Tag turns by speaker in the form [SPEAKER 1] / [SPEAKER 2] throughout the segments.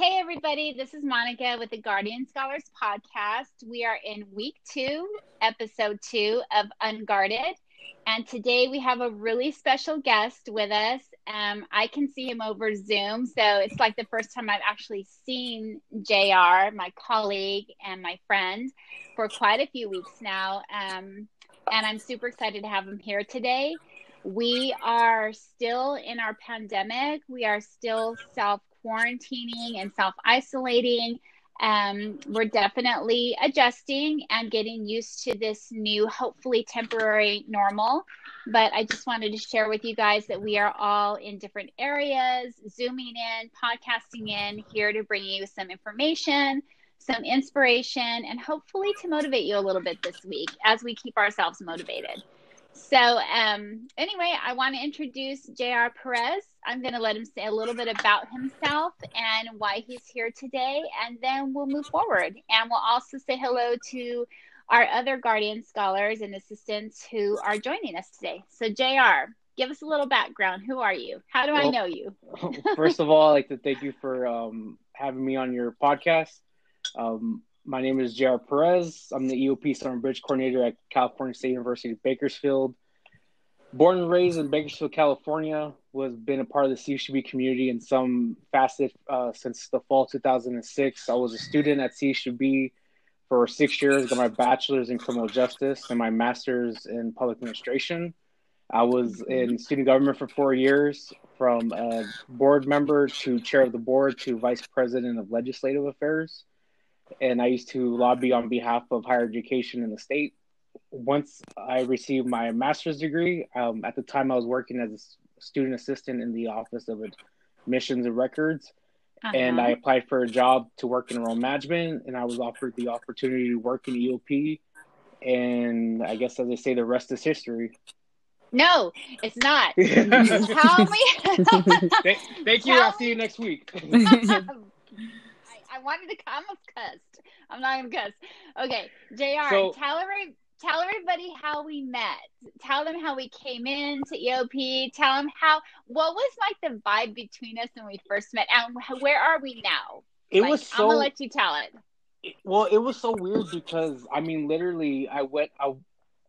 [SPEAKER 1] Hey, everybody, this is Monica with the Guardian Scholars Podcast. We are in week two, episode two of Unguarded. And today we have a really special guest with us. Um, I can see him over Zoom. So it's like the first time I've actually seen JR, my colleague and my friend, for quite a few weeks now. Um, and I'm super excited to have him here today. We are still in our pandemic. We are still self quarantining and self isolating. Um, we're definitely adjusting and getting used to this new, hopefully temporary normal. But I just wanted to share with you guys that we are all in different areas, zooming in, podcasting in, here to bring you some information, some inspiration, and hopefully to motivate you a little bit this week as we keep ourselves motivated. So, um, anyway, I want to introduce JR Perez. I'm going to let him say a little bit about himself and why he's here today, and then we'll move forward. And we'll also say hello to our other Guardian scholars and assistants who are joining us today. So, JR, give us a little background. Who are you? How do well, I know you?
[SPEAKER 2] first of all, I'd like to thank you for um, having me on your podcast. Um, my name is JR Perez. I'm the EOP Summer Bridge Coordinator at California State University Bakersfield. Born and raised in Bakersfield, California, was been a part of the CHB community in some facet uh, since the fall 2006. I was a student at CHB for six years, got my bachelor's in criminal justice and my master's in public administration. I was in student government for four years, from a board member to chair of the board to vice president of legislative affairs and I used to lobby on behalf of higher education in the state. Once I received my master's degree, um, at the time I was working as a student assistant in the Office of Admissions and Records, uh-huh. and I applied for a job to work in enrollment management, and I was offered the opportunity to work in EOP. And I guess, as they say, the rest is history.
[SPEAKER 1] No, it's not. Tell
[SPEAKER 2] me. thank, thank you. I'll see you next week.
[SPEAKER 1] I wanted to come up cussed. I'm not gonna cuss. Okay, Jr. So, tell every tell everybody how we met. Tell them how we came in to EOP. Tell them how what was like the vibe between us when we first met, and where are we now?
[SPEAKER 2] It like, was so.
[SPEAKER 1] I'm gonna let you tell it.
[SPEAKER 2] it. Well, it was so weird because I mean, literally, I went. I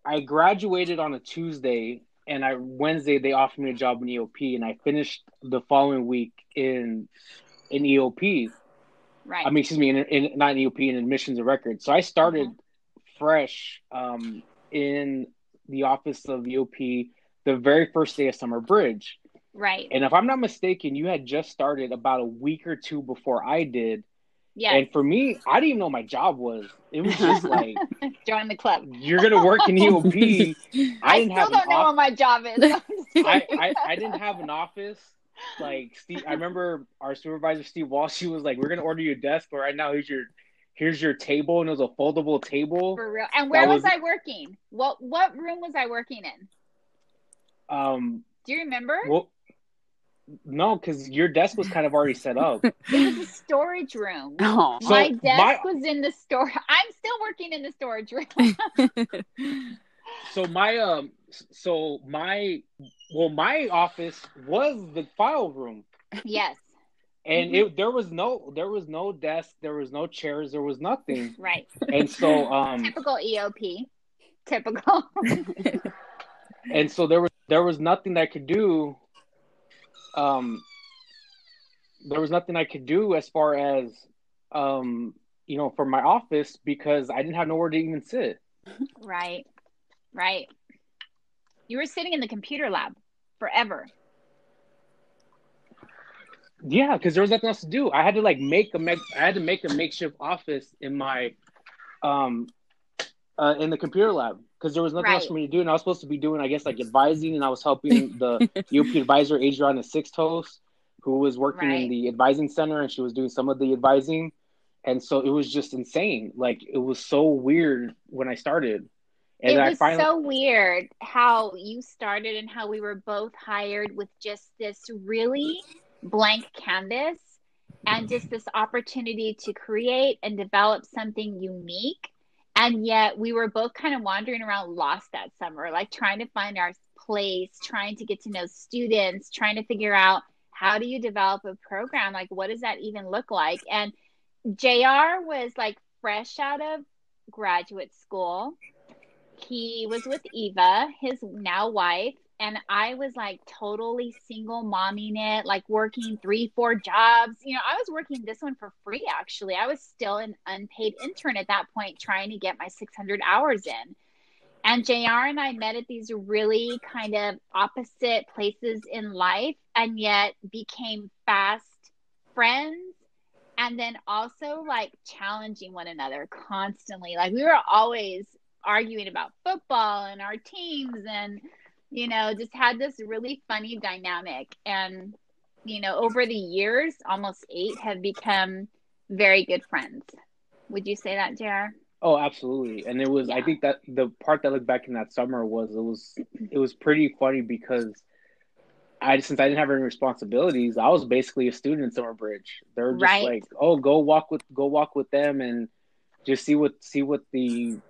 [SPEAKER 2] I graduated on a Tuesday, and I Wednesday they offered me a job in EOP, and I finished the following week in in EOP.
[SPEAKER 1] Right. I
[SPEAKER 2] mean, excuse me, in, in not in EOP in admissions and records. So I started mm-hmm. fresh um, in the office of EOP the very first day of Summer Bridge.
[SPEAKER 1] Right.
[SPEAKER 2] And if I'm not mistaken, you had just started about a week or two before I did.
[SPEAKER 1] Yeah.
[SPEAKER 2] And for me, I didn't even know my job was. It was just like
[SPEAKER 1] join the club.
[SPEAKER 2] You're gonna work in EOP.
[SPEAKER 1] I, I still don't know what my job is.
[SPEAKER 2] I, I, I didn't have an office like Steve, I remember our supervisor Steve Walsh. He was like, "We're gonna order you a desk, but right now here's your here's your table," and it was a foldable table.
[SPEAKER 1] For real. And where was, was, I working? What what room was I working in?
[SPEAKER 2] Um.
[SPEAKER 1] Do you remember?
[SPEAKER 2] Well, no, because your desk was kind of already set up.
[SPEAKER 1] it was a storage room. Oh. So my desk my... was in the store. I'm still working in the storage room.
[SPEAKER 2] so my um so my well my office was the file room.
[SPEAKER 1] Yes.
[SPEAKER 2] And mm-hmm. it there was no there was no desk there was no chairs there was nothing.
[SPEAKER 1] Right.
[SPEAKER 2] And so um
[SPEAKER 1] typical eop typical.
[SPEAKER 2] And so there was there was nothing i could do um there was nothing i could do as far as um you know for my office because i didn't have nowhere to even sit.
[SPEAKER 1] Right. Right you were sitting in the computer lab forever.
[SPEAKER 2] Yeah, because there was nothing else to do. I had to like make a make. I had to make a makeshift office in my, um, uh, in the computer lab because there was nothing right. else for me to do, and I was supposed to be doing, I guess, like advising, and I was helping the EOP advisor Adriana Sixtos, who was working right. in the advising center, and she was doing some of the advising, and so it was just insane. Like it was so weird when I started.
[SPEAKER 1] And it was finally... so weird how you started and how we were both hired with just this really blank canvas and just this opportunity to create and develop something unique. And yet we were both kind of wandering around lost that summer, like trying to find our place, trying to get to know students, trying to figure out how do you develop a program? Like, what does that even look like? And JR was like fresh out of graduate school. He was with Eva, his now wife, and I was like totally single momming it, like working three, four jobs. You know, I was working this one for free actually. I was still an unpaid intern at that point trying to get my 600 hours in. And JR and I met at these really kind of opposite places in life and yet became fast friends and then also like challenging one another constantly. Like we were always arguing about football and our teams and you know, just had this really funny dynamic. And, you know, over the years, almost eight have become very good friends. Would you say that, JR?
[SPEAKER 2] Oh, absolutely. And it was yeah. I think that the part that looked back in that summer was it was it was pretty funny because I since I didn't have any responsibilities, I was basically a student in Summer Bridge. They're just right. like, "Oh, go walk with go walk with them and just see what see what the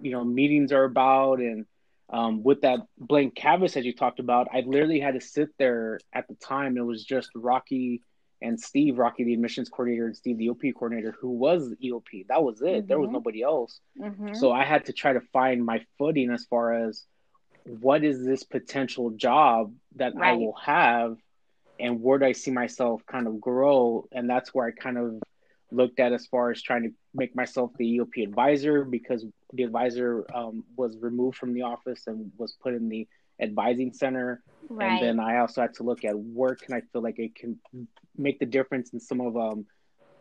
[SPEAKER 2] you know meetings are about and um, with that blank canvas that you talked about, I literally had to sit there at the time. It was just Rocky and Steve, Rocky, the admissions coordinator, and Steve, the OP coordinator, who was the EOP. That was it. Mm-hmm. There was mm-hmm. nobody else. Mm-hmm. So I had to try to find my footing as far as what is this potential job that right. I will have and where do I see myself kind of grow? And that's where I kind of looked at as far as trying to make myself the EOP advisor because the advisor um, was removed from the office and was put in the advising center. Right. And then I also had to look at where can I feel like it can make the difference in some of um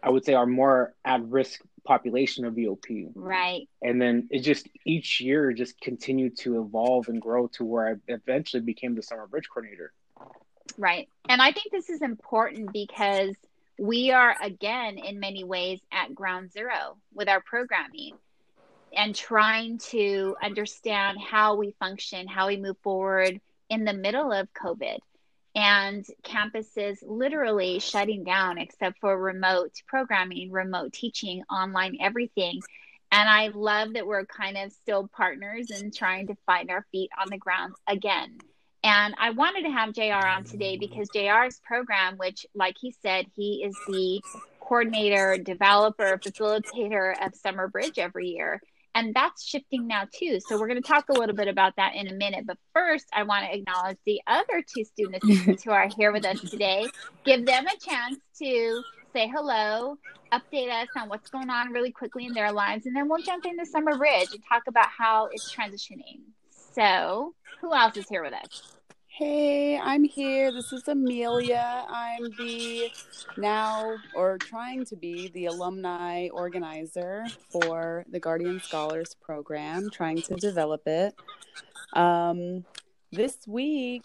[SPEAKER 2] I would say our more at risk population of EOP.
[SPEAKER 1] Right.
[SPEAKER 2] And then it just each year just continued to evolve and grow to where I eventually became the summer bridge coordinator.
[SPEAKER 1] Right. And I think this is important because we are again in many ways at ground zero with our programming and trying to understand how we function, how we move forward in the middle of COVID and campuses literally shutting down except for remote programming, remote teaching, online everything. And I love that we're kind of still partners and trying to find our feet on the ground again. And I wanted to have JR on today because JR's program, which, like he said, he is the coordinator, developer, facilitator of Summer Bridge every year. And that's shifting now too. So we're going to talk a little bit about that in a minute. But first, I want to acknowledge the other two student assistants who are here with us today. Give them a chance to say hello, update us on what's going on really quickly in their lives, and then we'll jump into Summer Bridge and talk about how it's transitioning. So, who else is here with us?
[SPEAKER 3] Hey, I'm here. This is Amelia. I'm the now or trying to be the alumni organizer for the Guardian Scholars program, trying to develop it. Um, this week,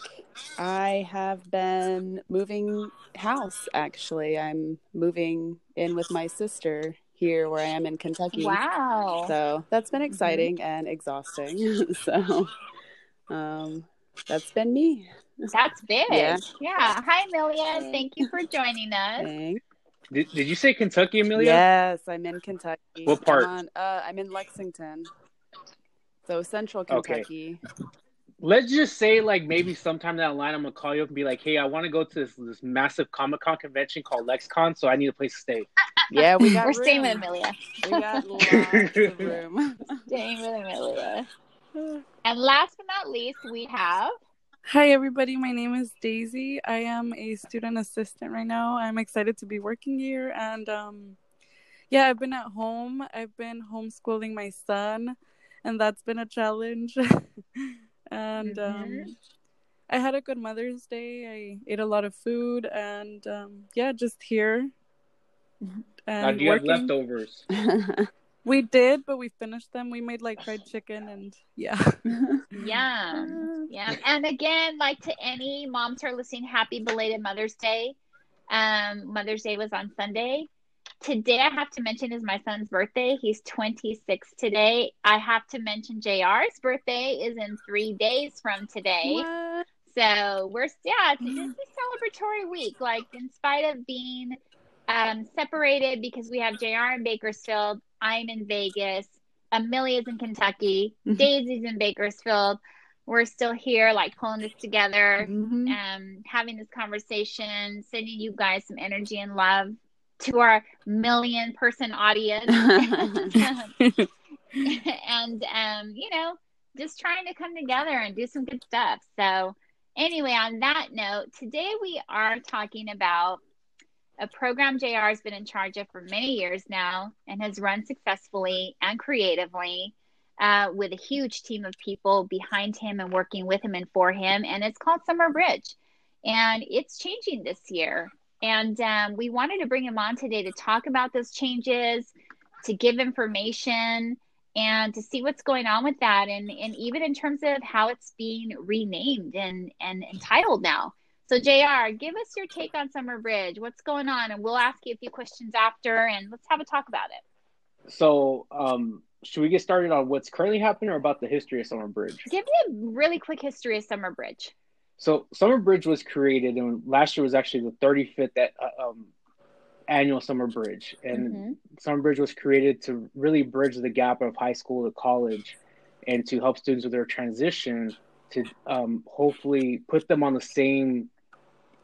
[SPEAKER 3] I have been moving house actually. I'm moving in with my sister here where I am in Kentucky.
[SPEAKER 1] Wow.
[SPEAKER 3] So that's been mm-hmm. exciting mm-hmm. and exhausting. so um, that's been me.
[SPEAKER 1] That's big. Yeah. yeah. Hi, Amelia. Thank you for joining us. Thanks.
[SPEAKER 2] Did, did you say Kentucky, Amelia?
[SPEAKER 3] Yes, I'm in Kentucky.
[SPEAKER 2] What part?
[SPEAKER 3] I'm, on, uh, I'm in Lexington. So central Kentucky.
[SPEAKER 2] Okay. Let's just say, like, maybe sometime down the line, I'm gonna call you up and be like, "Hey, I want to go to this, this massive Comic Con convention called LexCon, so I need a place to stay."
[SPEAKER 3] Yeah, we got.
[SPEAKER 1] We're
[SPEAKER 3] room.
[SPEAKER 1] staying with Amelia.
[SPEAKER 3] We got lots of room.
[SPEAKER 1] staying with Amelia. And last but not least, we have.
[SPEAKER 4] Hi, everybody. My name is Daisy. I am a student assistant right now. I'm excited to be working here. And um, yeah, I've been at home. I've been homeschooling my son, and that's been a challenge. And mm-hmm. um, I had a good Mother's Day. I ate a lot of food, and um, yeah, just here.
[SPEAKER 2] And do you working. have leftovers?
[SPEAKER 4] We did, but we finished them. We made like fried chicken and yeah.
[SPEAKER 1] yeah. Yeah. And again, like to any moms who are listening, happy belated Mother's Day. Um, Mother's Day was on Sunday. Today I have to mention is my son's birthday. He's 26 today. I have to mention JR's birthday is in three days from today. What? So we're yeah, it's just a celebratory week. Like in spite of being um, separated because we have JR in Bakersfield. I'm in Vegas. Amelia's in Kentucky. Mm-hmm. Daisy's in Bakersfield. we're still here, like pulling this together,
[SPEAKER 3] Mhm.
[SPEAKER 1] um, having this conversation, sending you guys some energy and love to our million person audience. and um, you know, just trying to come together and do some good stuff. So, anyway, on that note, today we are talking about a program JR has been in charge of for many years now and has run successfully and creatively uh, with a huge team of people behind him and working with him and for him. And it's called Summer Bridge. And it's changing this year. And um, we wanted to bring him on today to talk about those changes, to give information, and to see what's going on with that. And, and even in terms of how it's being renamed and, and entitled now. So, JR, give us your take on Summer Bridge. What's going on? And we'll ask you a few questions after and let's have a talk about it.
[SPEAKER 2] So, um, should we get started on what's currently happening or about the history of Summer Bridge?
[SPEAKER 1] Give me a really quick history of Summer Bridge.
[SPEAKER 2] So, Summer Bridge was created, and last year was actually the 35th at, uh, um, annual Summer Bridge. And
[SPEAKER 1] Mhm.
[SPEAKER 2] Summer Bridge was created to really bridge the gap of high school to college and to help students with their transition to um, hopefully put them on the same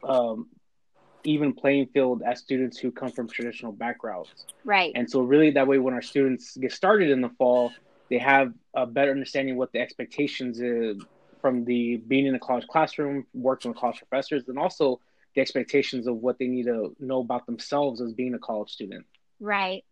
[SPEAKER 2] um, even playing field as students who come from traditional backgrounds.
[SPEAKER 1] Right.
[SPEAKER 2] And so, really, that way, when our students get started in the fall, they have a better understanding what the expectations is from the being in the college classroom, working with college professors, and also the expectations of what they need to know about themselves as being a college student.
[SPEAKER 1] Right.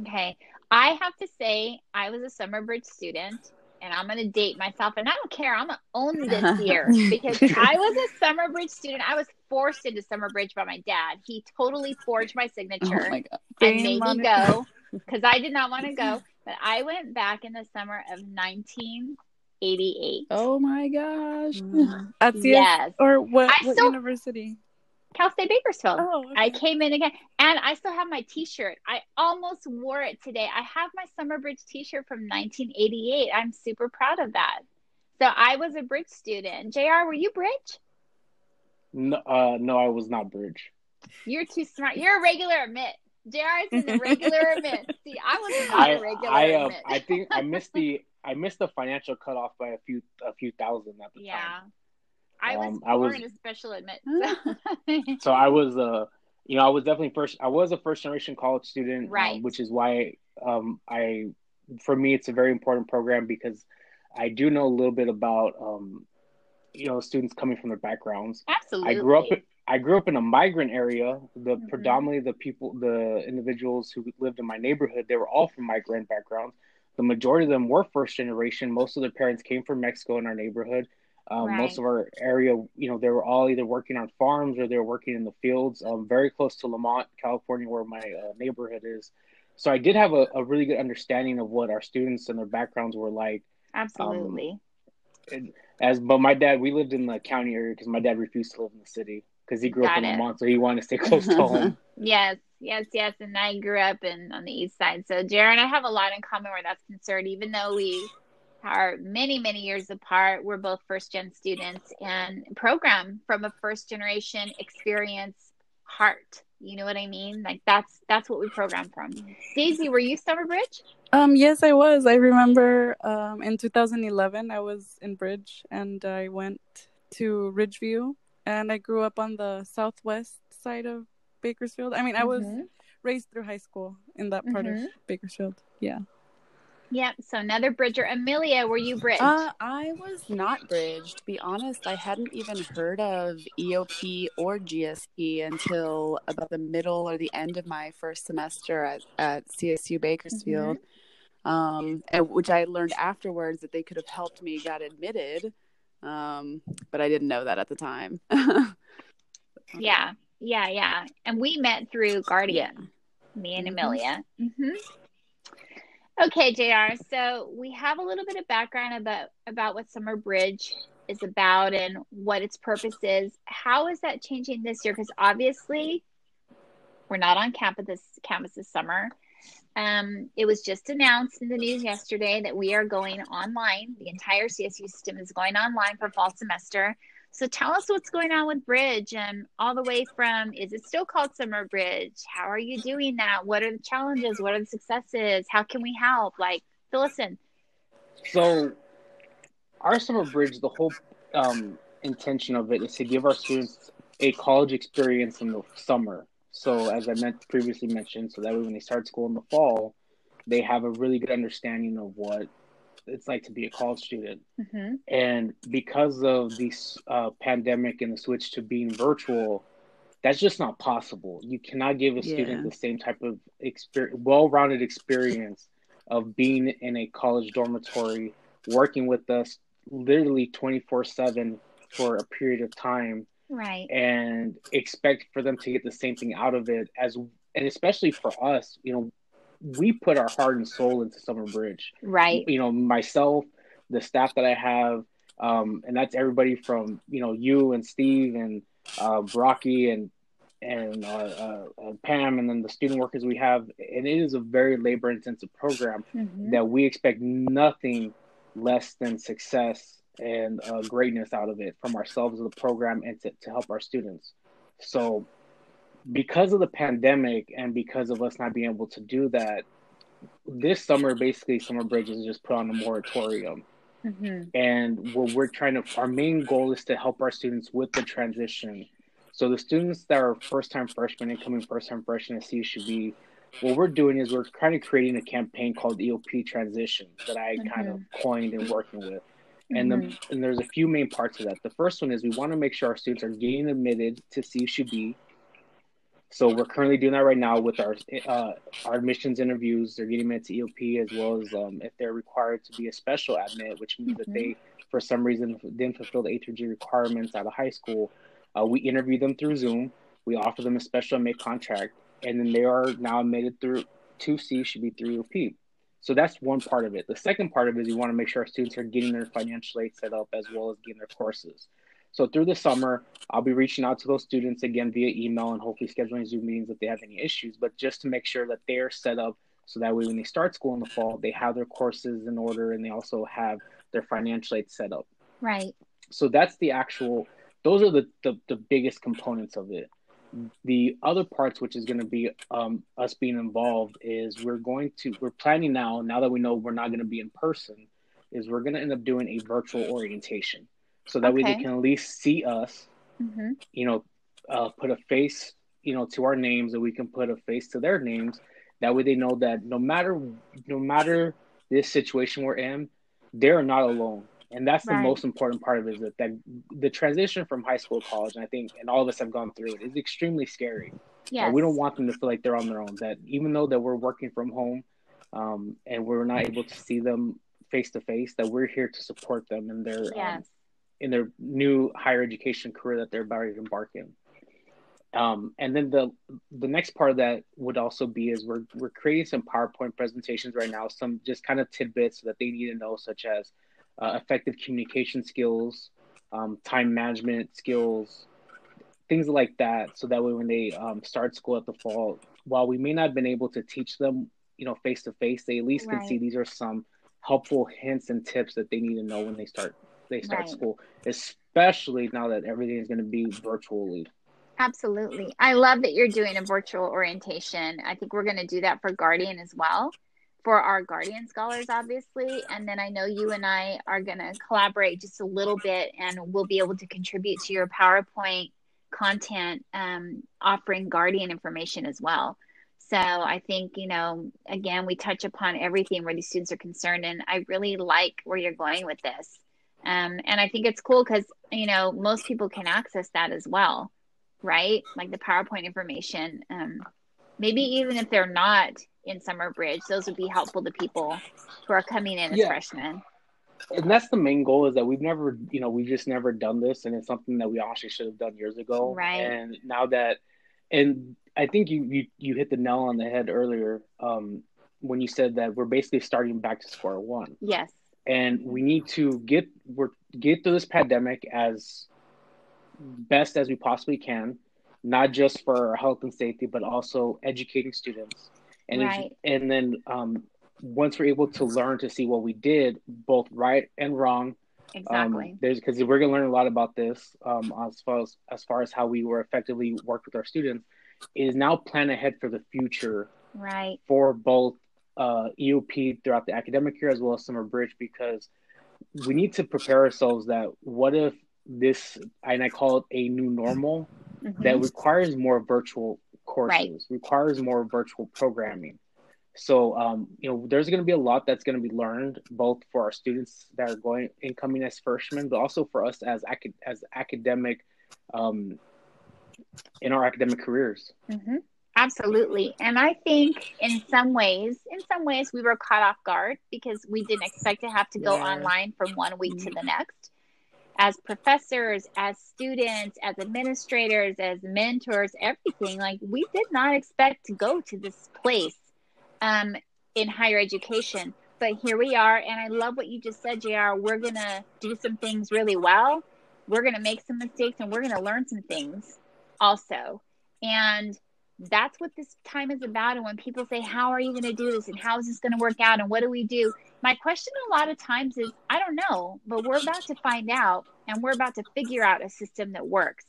[SPEAKER 1] Okay. I have to say, I was a summer bridge student, and I'm going to date myself, and I don't care. I'm going to own this year because I was a summer bridge student. I was forced into summer bridge by my dad. He totally forged my oh signature
[SPEAKER 3] Oh my god.
[SPEAKER 1] and
[SPEAKER 4] Shame
[SPEAKER 1] made me go because I did not want to go. But I went back in the summer of 1988.
[SPEAKER 3] Oh my gosh.
[SPEAKER 4] At CS
[SPEAKER 1] yes.
[SPEAKER 4] or what,
[SPEAKER 1] I
[SPEAKER 4] what
[SPEAKER 1] still-
[SPEAKER 4] university?
[SPEAKER 1] Cal State Bakersfield.
[SPEAKER 4] Oh,
[SPEAKER 1] I came in again, and I still have my T-shirt. I almost wore it today. I have my summer bridge T-shirt from 1988. I'm super proud of that. So I was a bridge student. Jr. Were you bridge?
[SPEAKER 2] No, uh, no, I was not Bridge.
[SPEAKER 1] You're too smart. You're a regular admit. Jr. is in the regular admit. See, I wasn't
[SPEAKER 2] I,
[SPEAKER 1] a regular
[SPEAKER 2] I, uh,
[SPEAKER 1] admit.
[SPEAKER 2] I think I missed the I missed the financial cutoff by a few a few thousand at the
[SPEAKER 1] yeah.
[SPEAKER 2] time.
[SPEAKER 1] Yeah, I was
[SPEAKER 2] Um, I was-
[SPEAKER 1] born a special admit.
[SPEAKER 2] So I was uh you know I was definitely first I was a first generation college student, um, which is why um I for me it's a very important program because I do know a little bit about um you know students coming from their backgrounds.
[SPEAKER 1] Absolutely.
[SPEAKER 2] I grew up I grew up in a migrant area. The
[SPEAKER 1] Mhm.
[SPEAKER 2] predominantly the people the individuals who lived in my neighborhood, they were all from migrant backgrounds. The majority of them were first generation. Most of their parents came from Mexico in our neighborhood. Um,
[SPEAKER 1] Right.
[SPEAKER 2] Most of our area, you know, they were all either working on farms or they were working in the fields. Um, very close to Lamont, California, where my uh, neighborhood is. So I did have a, a really good understanding of what our students and their backgrounds were like.
[SPEAKER 1] Absolutely.
[SPEAKER 2] As but my dad, we lived in the county area because my dad refused to live in the city because he grew up in
[SPEAKER 1] it.
[SPEAKER 2] Lamont, so he wanted to stay close to home.
[SPEAKER 1] Yes, yes, yes. And I grew up in on the east side. So JR and I have a lot in common where that's concerned, even though we are many, many years apart. We're both first gen students and program from a first generation experience heart. You know what I mean? Like that's that's what we program from. Daisy, were you Summer Bridge?
[SPEAKER 4] Um, yes, I was. I remember um, in 2011, I was in Bridge and I went to Ridgeview and I grew up on the southwest side of Bakersfield. I mean, I was
[SPEAKER 1] Mhm.
[SPEAKER 4] raised through high school in that part of Bakersfield. Yeah.
[SPEAKER 1] Yep. So another Bridger. Amelia, were you Bridge?
[SPEAKER 3] Uh, I was not bridged. To be honest, I hadn't even heard of EOP or GSP until about the middle or the end of my first semester at, at CSU Bakersfield, um, and, which I learned afterwards that they could have helped me get admitted, um, but I didn't know that at the time.
[SPEAKER 1] yeah. Yeah, yeah. And we met through Guardian. me and
[SPEAKER 3] Mhm.
[SPEAKER 1] Amelia. hmm Okay, Jr. So we have a little bit of background about about what Summer Bridge is about and what its purpose is. How is that changing this year? Because obviously, we're not on campus this campus this summer. Um, it was just announced in the news yesterday that we are going online. The entire CSU system is going online for fall semester. So tell us what's going on with Bridge and all the way from is it still called Summer Bridge? How are you doing that? What are the challenges? What are the successes? How can we help? Like, us in.
[SPEAKER 2] So our summer bridge, the whole um, intention of it is to give our students a college experience in the summer. So, as I meant previously mentioned, so that way when they start school in the fall, they have a really good understanding of what it's like to be a college student.
[SPEAKER 1] Mm-hmm.
[SPEAKER 2] And because of this uh, pandemic and the switch to being virtual, that's just not possible. You cannot give a
[SPEAKER 3] Yeah.
[SPEAKER 2] student the same type of experience, well-rounded experience of being in a college dormitory, working with us literally 24/7 for a period of time
[SPEAKER 1] Right.
[SPEAKER 2] and expect for them to get the same thing out of it as and especially for us, you know, we put our heart and soul into Summer Bridge
[SPEAKER 1] Right.
[SPEAKER 2] you know myself the staff that i have um, and that's everybody from you know you and steve and uh, rocky and and uh, uh, uh, pam and then the student workers we have and it is a very labor intensive program
[SPEAKER 1] Mhm.
[SPEAKER 2] that we expect nothing less than success and uh, greatness out of it from ourselves as a program and to, to help our students so because of the pandemic and because of us not being able to do that this summer basically summer bridge is just put on a moratorium
[SPEAKER 1] Mhm.
[SPEAKER 2] and what we're trying to our main goal is to help our students with the transition so the students that are first time freshmen and coming first time freshmen at CSUB, what we're doing is we're kind of creating a campaign called EOP transition that I kind of coined and working with and the, and there's a few main parts of that. The first one is we want to make sure our students are getting admitted to CSUB. So we're currently doing that right now with our uh, our admissions interviews. They're getting admitted to EOP as well as um, if they're required to be a special admit, which means that they, for some reason, didn't fulfill the A through G requirements out of high school. Uh, we interview them through Zoom. We offer them a special admit contract, and then they are now admitted through to be through EOP. So that's one part of it. The second part of it is we want to make sure our students are getting their financial aid set up as well as getting their courses. So through the summer, I'll be reaching out to those students again via email and hopefully scheduling Zoom meetings if they have any issues, but just to make sure that they're set up so that way when they start school in the fall, they have their courses in order and they also have their financial aid set up.
[SPEAKER 1] Right.
[SPEAKER 2] So that's the actual, those are the, the, the biggest components of it. The other parts, which is going to be um, us being involved, is we're going to, we're planning now, now that we know we're not going to be in person, is we're going to end up doing a virtual orientation so that way they can at least see us
[SPEAKER 1] hmm
[SPEAKER 2] you know uh, put a face you know to our names and we can put a face to their names that way they know that no matter no matter this situation we're in they're not alone and that's the most important part of it is that, that the transition from high school to college and i think and all of us have gone through it is extremely scary
[SPEAKER 1] Yes.
[SPEAKER 2] uh, we don't want them to feel like they're on their own. That even though that we're working from home, um, and we're not able to see them face to face, that we're here to support them in their um,
[SPEAKER 1] Yes.
[SPEAKER 2] In their new higher education career that they're about to embark in. Um, and then the the next part of that would also be is we're we're creating some PowerPoint presentations right now, some just kind of tidbits that they need to know, such as uh, effective communication skills, um, time management skills, things like that. So that way, when they um, start school at the fall, while we may not have been able to teach them, you know, face to face, they at least can see these are some helpful hints and tips that they need to know when they start they start
[SPEAKER 1] Right.
[SPEAKER 2] school, especially now that everything is going to be virtually.
[SPEAKER 1] Absolutely. I love that you're doing a virtual orientation. I think we're going to do that for Guardian as well, for our Guardian scholars, obviously. And then I know you and I are going to collaborate just a little bit and we'll be able to contribute to your PowerPoint content um, offering Guardian information as well. So I think, you know, again, we touch upon everything where these students are concerned. And I really like where you're going with this. Um, and I think it's cool because, you know, most people can access that as well right? Like the PowerPoint information. Um, maybe even if they're not in Summer Bridge, those would be helpful to people who are coming in as
[SPEAKER 2] Yeah.
[SPEAKER 1] freshmen.
[SPEAKER 2] And that's the main goal is that we've never, you know, we've just never done this, and it's something that we actually should have done years ago.
[SPEAKER 1] Right.
[SPEAKER 2] And now that, and I think you you, you hit the nail on the head earlier um, when you said that we're basically starting back to square one.
[SPEAKER 1] Yes.
[SPEAKER 2] And we need to get we're get through this pandemic as best as we possibly can not just for our health and safety but also educating students and if-
[SPEAKER 1] Right.
[SPEAKER 2] and then um, once we're able to learn to see what we did both right and wrong
[SPEAKER 1] Exactly.
[SPEAKER 2] um, there's because we're going to learn a lot about this um, as far as as far as how we were effectively worked with our students is now plan ahead for the future
[SPEAKER 1] right.
[SPEAKER 2] for both uh, EOP throughout the academic year as well as summer bridge because we need to prepare ourselves that what if this and I call it a new normal mm-hmm. that requires more virtual courses, right. requires more virtual programming. So, um, you know, there's going to be a lot that's going to be learned, both for our students that are going incoming as freshmen, but also for us as as academic, um, in our academic careers.
[SPEAKER 1] Mm-hmm. Absolutely, and I think in some ways, in some ways, we were caught off guard because we didn't expect to have to go yeah. online from one week mm-hmm. to the next. As professors, as students, as administrators, as mentors, everything like we did not expect to go to this place um, in higher education. But here we are. And I love what you just said, JR. We're going to do some things really well. We're going to make some mistakes and we're going to learn some things also. And that's what this time is about. And when people say, How are you going to do this? And how is this going to work out? And what do we do? My question a lot of times is, I don't know, but we're about to find out and we're about to figure out a system that works.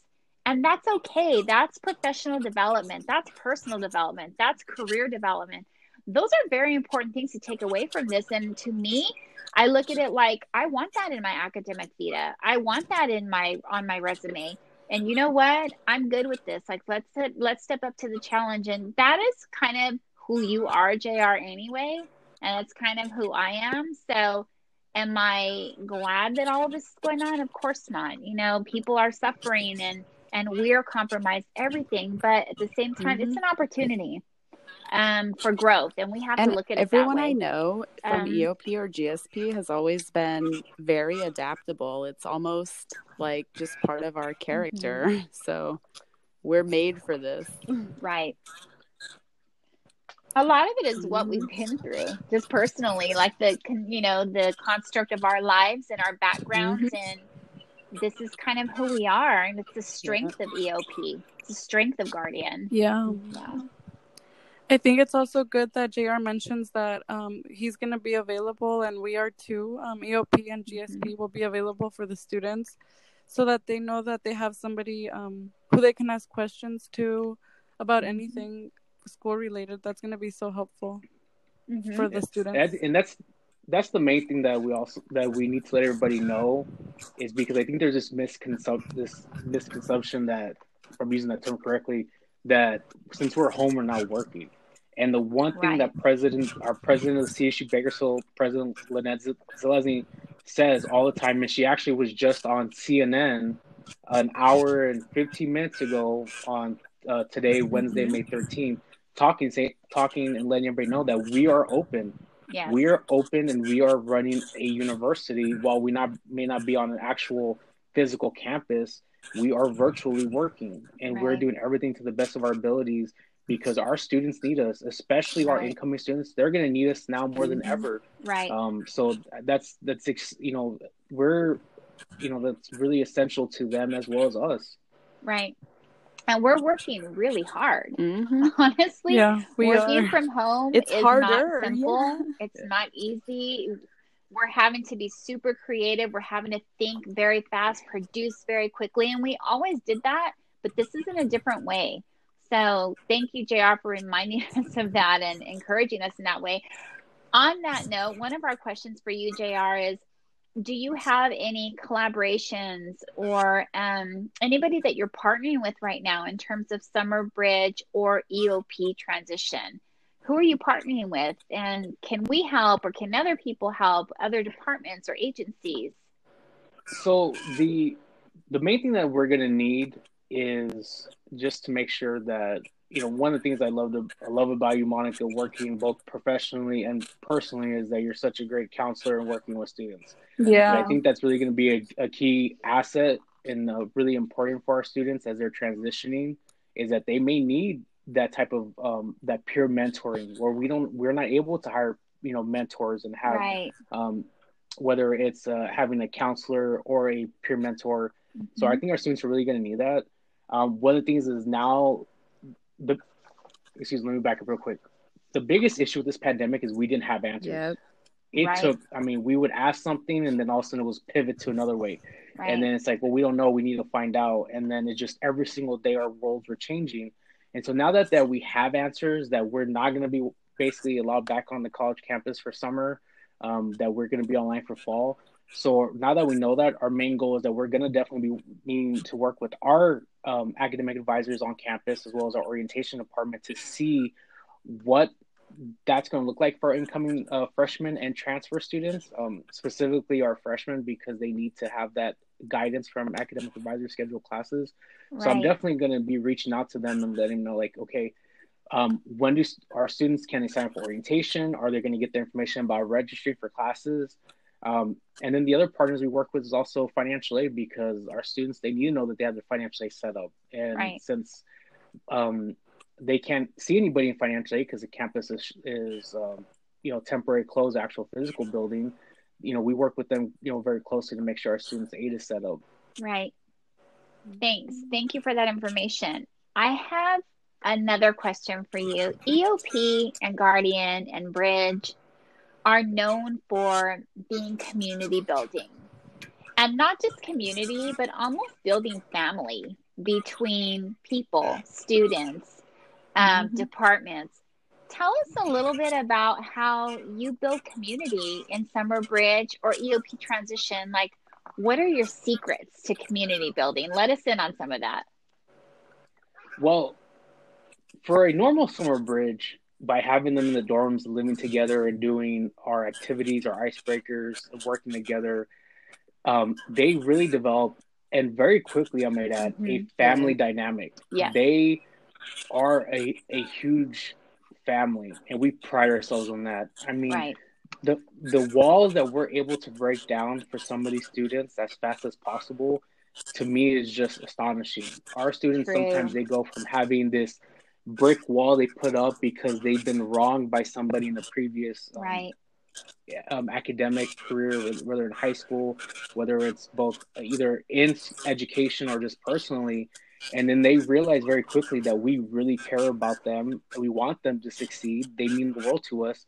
[SPEAKER 1] And that's okay. That's professional development. That's personal development. That's career development those are very important things to take away from this. And to me, I look at it like I want that in my academic vita. I want that in my on my resume. And you know what? I'm good with this. Like let's let's step up to the challenge. And that is kind of who you are, JR, anyway. And it's kind of who I am. So am I glad that all of this is going on? Of course not. You know, people are suffering and and we're compromised everything. But at the same time, mm-hmm. it's an opportunity um, for growth, and we have and to look at
[SPEAKER 3] everyone I know from um, EOP or GSP has always been very adaptable. It's almost like just part of our character. Mm-hmm. So we're made for this,
[SPEAKER 1] right? A lot of it is what we've been through, just personally, like the you know the construct of our lives and our backgrounds, mm-hmm. and this is kind of who we are, and it's the strength yeah. of EOP. It's the strength of Guardian.
[SPEAKER 4] Yeah. yeah. I think it's also good that JR mentions that um, he's going to be available, and we are too. Um, EOP and GSP mm-hmm. will be available for the students so that they know that they have somebody um, who they can ask questions to about mm-hmm. anything school related. That's going to be so helpful mm-hmm. for the students.
[SPEAKER 2] And that's that's the main thing that we also that we need to let everybody know is because I think there's this misconception this misconception that if I'm using that term correctly that since we're home, we're not working. And the one thing right. that President, our president of the CSU Bakersfield, President Lynette Zelezny, says all the time, and she actually was just on CNN an hour and 15 minutes ago on uh, today, Wednesday, May 13th, talking, say, talking and letting everybody know that we are open.
[SPEAKER 1] Yes.
[SPEAKER 2] We are open and we are running a university while we not may not be on an actual physical campus we are virtually working and right. we're doing everything to the best of our abilities because our students need us, especially right. our incoming students. They're going to need us now more than ever.
[SPEAKER 1] Right.
[SPEAKER 2] Um. So that's that's you know we're you know that's really essential to them as well as us.
[SPEAKER 1] Right. And we're working really hard.
[SPEAKER 3] Mm-hmm.
[SPEAKER 1] Honestly,
[SPEAKER 4] yeah,
[SPEAKER 1] we working are. from home
[SPEAKER 3] it's
[SPEAKER 1] is
[SPEAKER 3] harder.
[SPEAKER 1] not simple. Yeah. It's not easy we're having to be super creative. We're having to think very fast, produce very quickly. And we always did that, but this is in a different way. So thank you, JR, for reminding us of that and encouraging us in that way. On that note, one of our questions for you, JR, is do you have any collaborations or um, anybody that you're partnering with right now in terms of Summer Bridge or EOP transition? Who are you partnering with? And can we help or can other people help other departments or agencies?
[SPEAKER 2] So the the main thing that we're going to need is just to make sure that you know one of the things i love to i love about you monica working both professionally and personally is that you're such a great counselor and working with students.
[SPEAKER 4] Yeah.
[SPEAKER 2] And i think that's really going to be a, a key asset and uh, really important for our students as they're transitioning is that they may need that type of um, that peer mentoring where we don't we're not able to hire you know mentors and have
[SPEAKER 1] right.
[SPEAKER 2] um, whether it's uh, having a counselor or a peer mentor. Mm-hmm. So I think our students are really going to need that. Um, one of the things is now the excuse me, let me back up real quick. The biggest issue with this pandemic is we didn't have answers.
[SPEAKER 3] Yep.
[SPEAKER 2] It right. took, I mean, we would ask something and then all of a sudden it was pivot to another way.
[SPEAKER 1] Right.
[SPEAKER 2] And then it's like, well, we don't know. We need to find out. And then it just every single day our worlds were changing. And so now that that we have answers that we're not going to be basically allowed back on the college campus for summer, um, that we're going to be online for fall, So now that we know that, our main goal is that we're going to definitely be needing to work with our um, academic advisors on campus as well as our orientation department to see what that's going to look like for incoming uh, freshmen and transfer students, um, specifically our freshmen, because they need to have that guidance from academic advisor schedule classes. Right. So I'm definitely going to be reaching out to them and letting them know, like, okay, um, when do our students can they sign up for orientation? Are they going to get the information about registry for classes? Um, and then the other partners we work with is also financial aid because our students they need to know that they have their financial aid set up. And right. since um, they can't see anybody in financial aid because the campus is, is um, you know temporary closed actual physical building you know we work with them you know very closely to make sure our students aid is set up.
[SPEAKER 1] Right. Thanks. Thank you for that information. I have another question for you. Eop and guardian and bridge are known for being community building. And not just community but almost building family between people students um, mm-hmm. departments. Tell us a little bit about how you build community in Summer Bridge or EOP Transition. Like, what are your secrets to community building? Let us in on some of that.
[SPEAKER 2] Well, for a normal Summer Bridge, by having them in the dorms living together and doing our activities, our icebreakers, working together, um, they really develop and very quickly, I might add, mm-hmm. a family yeah. dynamic.
[SPEAKER 1] Yeah.
[SPEAKER 2] They are a, a huge family and we pride ourselves on that. I mean, right. the the walls that we're able to break down for some of these students as fast as possible to me is just astonishing. Our students True. sometimes they go from having this brick wall they put up because they've been wronged by somebody in the previous
[SPEAKER 1] um, right
[SPEAKER 2] um, academic career, whether in high school, whether it's both either in education or just personally, and then they realize very quickly that we really care about them. We want them to succeed. They mean the world to us.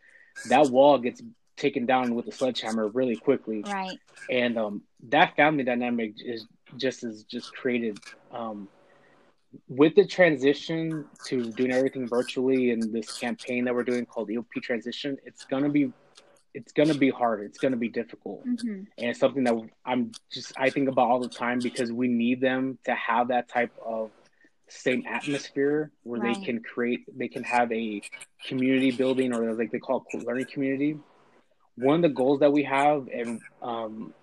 [SPEAKER 2] That wall gets taken down with a sledgehammer really quickly.
[SPEAKER 1] Right.
[SPEAKER 2] And um, that family dynamic is just is just created um, with the transition to doing everything virtually and this campaign that we're doing called EOP transition it's going to be it's going to be hard. It's going to be difficult. Mm-hmm. And it's something that I'm just, I think about all the time because we need them to have that type of same atmosphere where right. they can create, they can have a community building or like they call it learning community. One of the goals that we have, and um,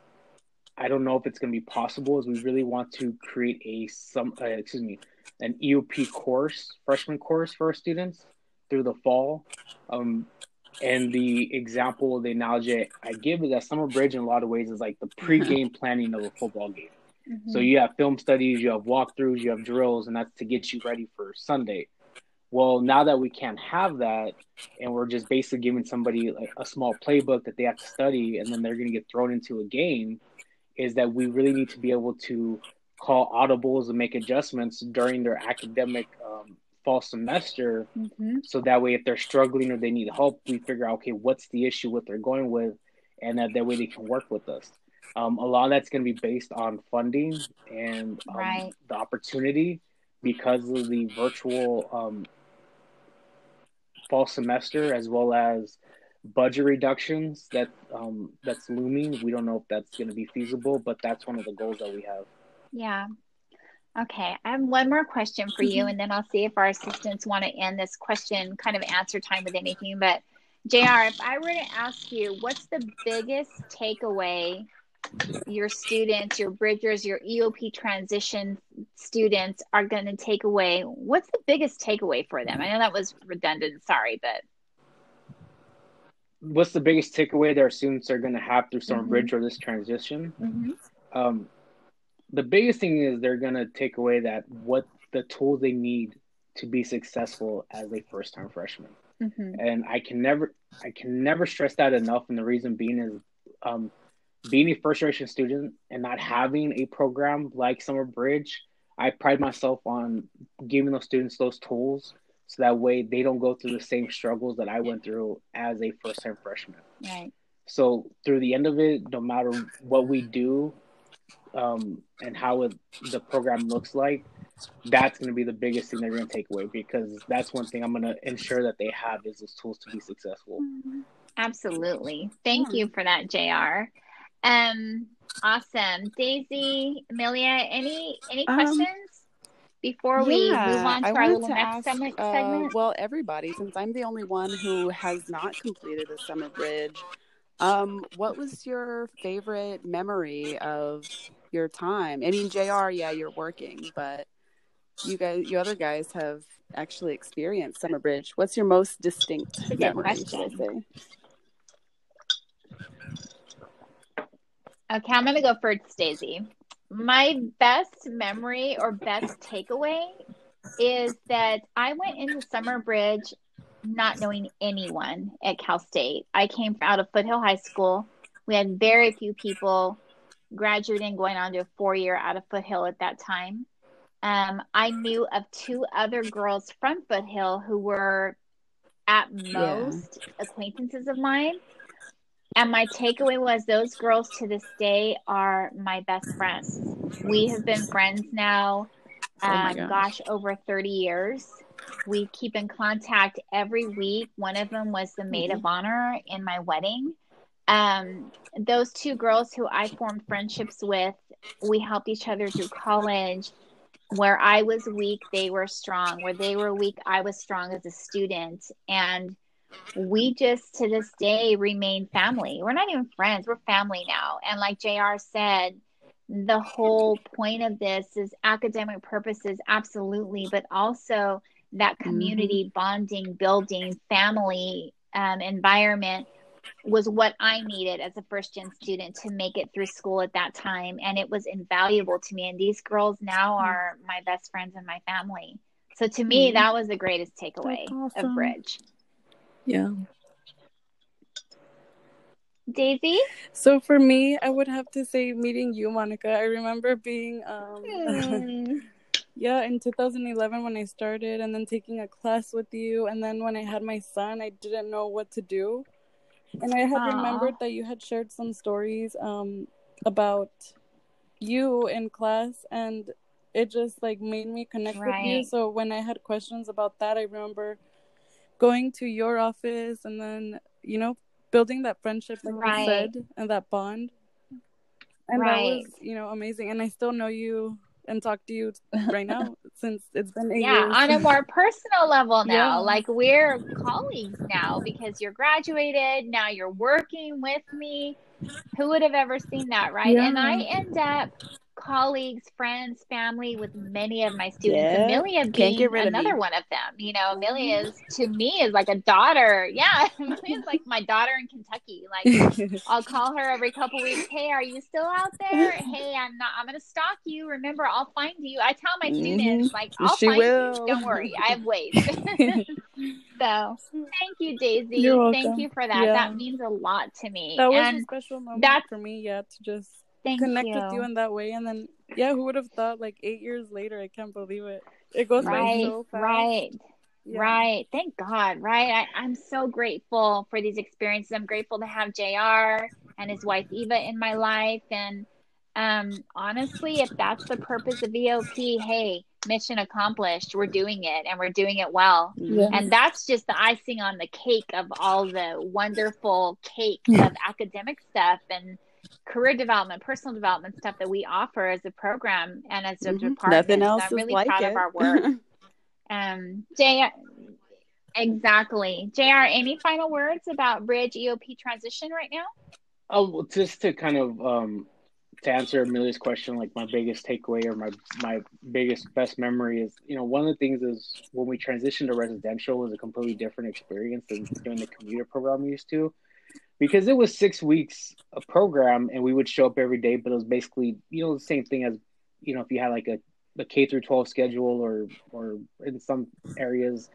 [SPEAKER 2] I don't know if it's going to be possible, is we really want to create a some, uh, excuse me, an EOP course, freshman course for our students through the fall. Um, and the example, the analogy I give is that Summer Bridge in a lot of ways is like the pre-game planning of a football game. Mm-hmm. So you have film studies, you have walkthroughs, you have drills, and that's to get you ready for Sunday. Well, now that we can't have that, and we're just basically giving somebody like a small playbook that they have to study, and then they're going to get thrown into a game, is that we really need to be able to call audibles and make adjustments during their academic um, fall semester. Mm-hmm. so that way if they're struggling or they need help we figure out okay what's the issue what they're going with and that, that way they can work with us. Um, a lot of that's going to be based on funding and um, right. the opportunity because of the virtual um, fall semester as well as budget reductions that um, that's looming. We don't know if that's going to be feasible but that's one of the goals that we have.
[SPEAKER 1] Yeah Okay, I have one more question for you, and then I'll see if our assistants want to end this question kind of answer time with anything. But, JR, if I were to ask you, what's the biggest takeaway your students, your bridgers, your EOP transition students are going to take away? What's the biggest takeaway for them? I know that was redundant, sorry, but.
[SPEAKER 2] What's the biggest takeaway that our students are going to have through Summer mm-hmm. Bridge or this transition? Mm-hmm. Um, the biggest thing is they're gonna take away that what the tools they need to be successful as a first time freshman. Mm-hmm. And I can never I can never stress that enough. And the reason being is um, being a first generation student and not having a program like Summer Bridge, I pride myself on giving those students those tools so that way they don't go through the same struggles that I went through as a first time freshman.
[SPEAKER 1] Right.
[SPEAKER 2] So through the end of it, no matter what we do, um, and how it, the program looks like, that's going to be the biggest thing they're going to take away because that's one thing I'm going to ensure that they have is those tools to be successful.
[SPEAKER 1] Absolutely. Thank you for that, JR. Um, awesome, Daisy, Amelia. Any any
[SPEAKER 3] Um,
[SPEAKER 1] questions before we move on to
[SPEAKER 3] I
[SPEAKER 1] our little
[SPEAKER 3] to
[SPEAKER 1] next
[SPEAKER 3] ask,
[SPEAKER 1] segment?
[SPEAKER 3] uh, well, everybody, since I'm the only one who has not completed the summer bridge, um, what was your favorite memory of your time? I mean, JR. Yeah, you're working, but you guys, you other guys have actually experienced summer bridge. What's your most distinct memory? Should I
[SPEAKER 1] question.
[SPEAKER 3] say?
[SPEAKER 1] Okay, I'm gonna go first, Daisy. My best memory or best takeaway is that I went into Summer Bridge not knowing anyone at Cal State. I came out of Foothill High School. We had very few people graduating, going on to a four year out of Foothill at that time. Um, I knew of two other girls from Foothill who were at most acquaintances of mine. And my takeaway was those girls to this day are my best friends. We have been friends now,
[SPEAKER 3] Oh
[SPEAKER 1] um,
[SPEAKER 3] gosh.
[SPEAKER 1] gosh, over 30 years. We keep in contact every week. One of them was the maid of honor in my wedding. Um, those two girls who I formed friendships with, we helped each other through college. Where I was weak, they were strong. Where they were weak, I was strong as a student. And we just to this day remain family. We're not even friends, we're family now. And like JR said, the whole point of this is academic purposes, absolutely, but also that community bonding, building, family um, environment was what I needed as a first gen student to make it through school at that time. And it was invaluable to me. And these girls now are my best friends and my family. So to me,
[SPEAKER 3] Mhm.
[SPEAKER 1] that was the greatest takeaway
[SPEAKER 4] That's
[SPEAKER 1] of. Bridge.
[SPEAKER 4] Yeah.
[SPEAKER 1] Daisy?
[SPEAKER 4] So for me, I would have to say meeting you, Monica. I remember being um
[SPEAKER 1] Hmm.
[SPEAKER 4] yeah, in 2011 when I started and then taking a class with you and then when I had my son, I didn't know what to do. And I had
[SPEAKER 1] Aw.
[SPEAKER 4] remembered that you had shared some stories um about you in class and it just like made me connect with you. So when I had questions about that, I remember going to your office and then, you know, building that friendship like
[SPEAKER 1] Right.
[SPEAKER 4] you said and that bond. And
[SPEAKER 1] Right.
[SPEAKER 4] that was, you know, amazing. And I still know you and talk to you right now since it's been eight
[SPEAKER 1] yeah,
[SPEAKER 4] years.
[SPEAKER 1] on a more personal level now.
[SPEAKER 4] Yeah.
[SPEAKER 1] Like we're colleagues now because you're graduated. Now you're working with me. Who would have ever seen that, right? And I end up colleagues, friends, family with many of my students.
[SPEAKER 3] Yeah,
[SPEAKER 1] Amelia being another one of them. You know, Amelia is to me is like a daughter. Yeah, Amelia's like my daughter in Kentucky. Like I'll call her every couple weeks. Hey, are you still out there? Hey, I'm not. I'm gonna stalk you. Remember, I'll find you. I tell my students like, I'll
[SPEAKER 3] Mm-hmm. She
[SPEAKER 1] find
[SPEAKER 3] will.
[SPEAKER 1] you. Don't worry, I have ways. so, thank you, Daisy. Thank you for that.
[SPEAKER 4] Yeah.
[SPEAKER 1] That means a lot to me.
[SPEAKER 4] that was a special moment for me, yeah, to just
[SPEAKER 1] thank
[SPEAKER 4] connect
[SPEAKER 1] you.
[SPEAKER 4] with you in that way. And then, yeah, who would have thought like eight years later? I can't believe it. It goes by
[SPEAKER 1] right,
[SPEAKER 4] so fast.
[SPEAKER 1] right.
[SPEAKER 4] Yeah.
[SPEAKER 1] Right. Thank God. Right. I, I'm so grateful for these experiences. I'm grateful to have JR and his wife Eva in my life. And um, honestly, if that's the purpose of EOP, hey, mission accomplished. We're doing it and we're doing it well.
[SPEAKER 4] Yeah.
[SPEAKER 1] And that's just the icing on the cake of all the wonderful cake of academic stuff and career development, personal development stuff that we offer as a program and as a
[SPEAKER 3] Mhm.
[SPEAKER 1] department.
[SPEAKER 3] Nothing
[SPEAKER 1] So
[SPEAKER 3] else
[SPEAKER 1] I'm
[SPEAKER 3] is
[SPEAKER 1] really
[SPEAKER 3] like
[SPEAKER 1] proud
[SPEAKER 3] it.
[SPEAKER 1] of our work. Um, J, exactly. JR. Any final words about Bridge EOP transition right now?
[SPEAKER 2] Oh, well, just to kind of um, to answer Amelia's question, like my biggest takeaway or my my biggest best memory is, you know, one of the things is when we transitioned to residential was a completely different experience than doing the commuter program we used to, because it was six weeks a program and we would show up every day, but it was basically you know the same thing as you know if you had like a the K through twelve schedule or or in some areas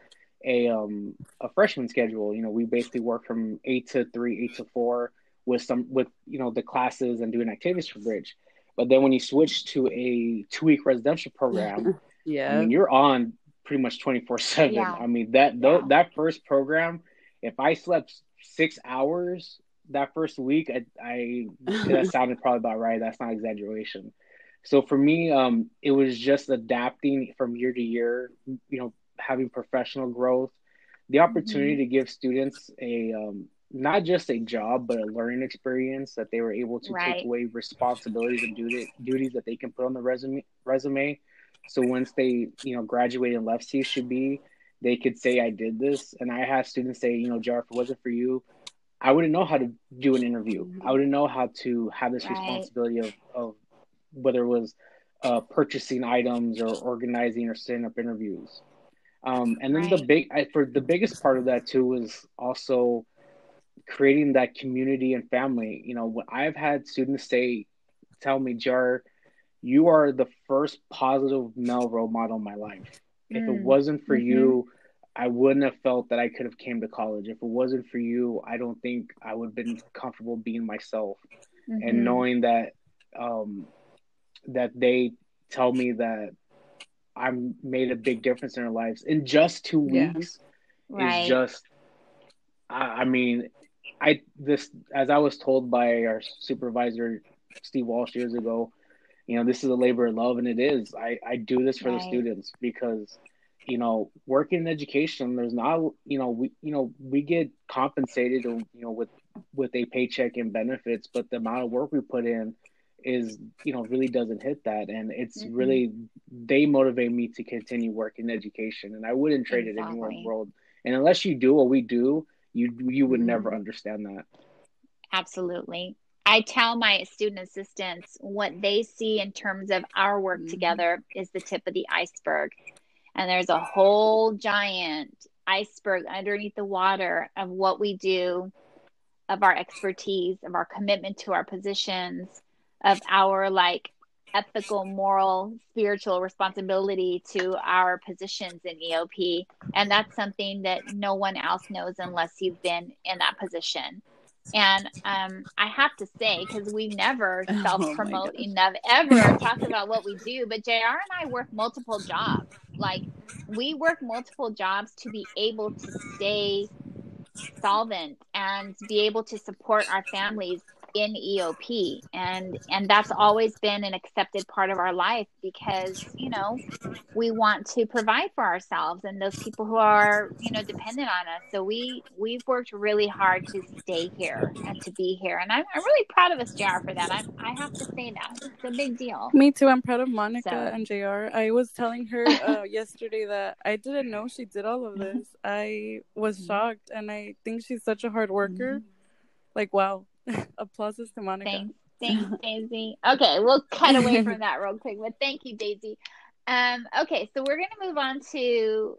[SPEAKER 2] a um a freshman schedule. You know, we basically work from eight to three, eight to four with some with you know the classes and doing activities for bridge but then when you switch to a two week residential program
[SPEAKER 3] yeah.
[SPEAKER 2] i mean you're on pretty much 24 7 i mean that tho-
[SPEAKER 1] Yeah.
[SPEAKER 2] that first program if i slept six hours that first week i, I that sounded probably about right. That's not exaggeration. So for me um it was just adapting from year to year you know having professional growth the opportunity to give students a um not just a job but a learning experience that they were able to
[SPEAKER 1] Right.
[SPEAKER 2] take away responsibilities and duty, duties that they can put on the resume resume. So once they you know graduate and left CSUB they could say I did this and I have students say you know JR if it wasn't for you I wouldn't know how to do an interview. I wouldn't know how to have this
[SPEAKER 1] Right.
[SPEAKER 2] responsibility of, of whether it was uh, purchasing items or organizing or setting up interviews um, and then the big I, for the biggest part of that too was also creating that community and family. You know, when I've had students say, "Tell me, JR, you are the first positive male role model in my life. If it
[SPEAKER 1] Mm.
[SPEAKER 2] wasn't for
[SPEAKER 3] Mhm.
[SPEAKER 2] you, I wouldn't have felt that I could have came to college. If it wasn't for you, I don't think I would have been comfortable being myself
[SPEAKER 1] Mhm.
[SPEAKER 2] and knowing that um, that they tell me that I'm made a big difference in their lives in just two
[SPEAKER 3] Yeah.
[SPEAKER 2] weeks
[SPEAKER 1] right.
[SPEAKER 2] is just I, I mean I this as I was told by our supervisor Steve Walsh years ago, you know, this is a labor of love and it is. I, I do this for
[SPEAKER 1] Right.
[SPEAKER 2] the students because you know, working in education, there's not you know, we you know, we get compensated you know with with a paycheck and benefits, but the amount of work we put in is you know really doesn't hit that and it's
[SPEAKER 1] Mhm.
[SPEAKER 2] really they motivate me to continue working in education and I wouldn't trade it anywhere in the world. And unless you do what we do, you you would
[SPEAKER 3] Mhm.
[SPEAKER 2] never understand that.
[SPEAKER 1] Absolutely. I tell my student assistants what they see in terms of our work
[SPEAKER 3] Mhm.
[SPEAKER 1] together is the tip of the iceberg. And there's a whole giant iceberg underneath the water of what we do, of our expertise, of our commitment to our positions, of our like ethical, moral, spiritual responsibility to our positions in EOP. And that's something that no one else knows unless you've been in that position. And um, I have to say, because we never
[SPEAKER 3] Oh
[SPEAKER 1] self promote
[SPEAKER 3] gosh.
[SPEAKER 1] enough ever talk about what we do, but JR and I work multiple jobs. Like, we work multiple jobs to be able to stay solvent and be able to support our families in EOP and and that's always been an accepted part of our life because you know we want to provide for ourselves and those people who are you know dependent on us so we we've worked really hard to stay here and to be here and I'm, I'm really proud of us JR for that I, I have to say that it's a big deal
[SPEAKER 4] Me too. I'm proud of Monica
[SPEAKER 1] So-
[SPEAKER 4] and JR. I was telling her uh, yesterday that I didn't know she did all of this. I was
[SPEAKER 3] Mhm.
[SPEAKER 4] shocked, and I think she's such a hard worker. Like, wow. Applauses to Monica.
[SPEAKER 1] Thanks, thanks, Daisy. Okay, we'll cut away from that real quick, but thank you, Daisy. Um, okay, so we're gonna move on to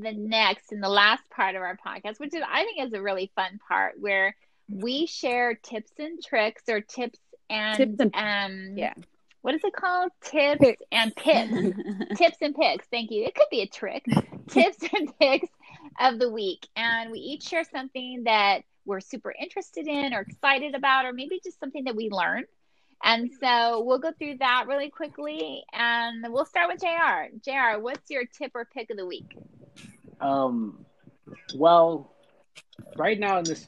[SPEAKER 1] the next and the last part of our podcast, which is I think is a really fun part where we share tips and tricks or tips and
[SPEAKER 3] Tips and-
[SPEAKER 1] um
[SPEAKER 3] yeah.
[SPEAKER 1] what is it called? Tips
[SPEAKER 4] Picks.
[SPEAKER 1] and picks. tips and picks. Thank you. It could be a trick. tips and picks of the week. And we each share something that we're super interested in or excited about, or maybe just something that we learn. And so we'll go through that really quickly. And we'll start with JR. JR, what's your tip or pick of the week?
[SPEAKER 2] Um, well, right now in this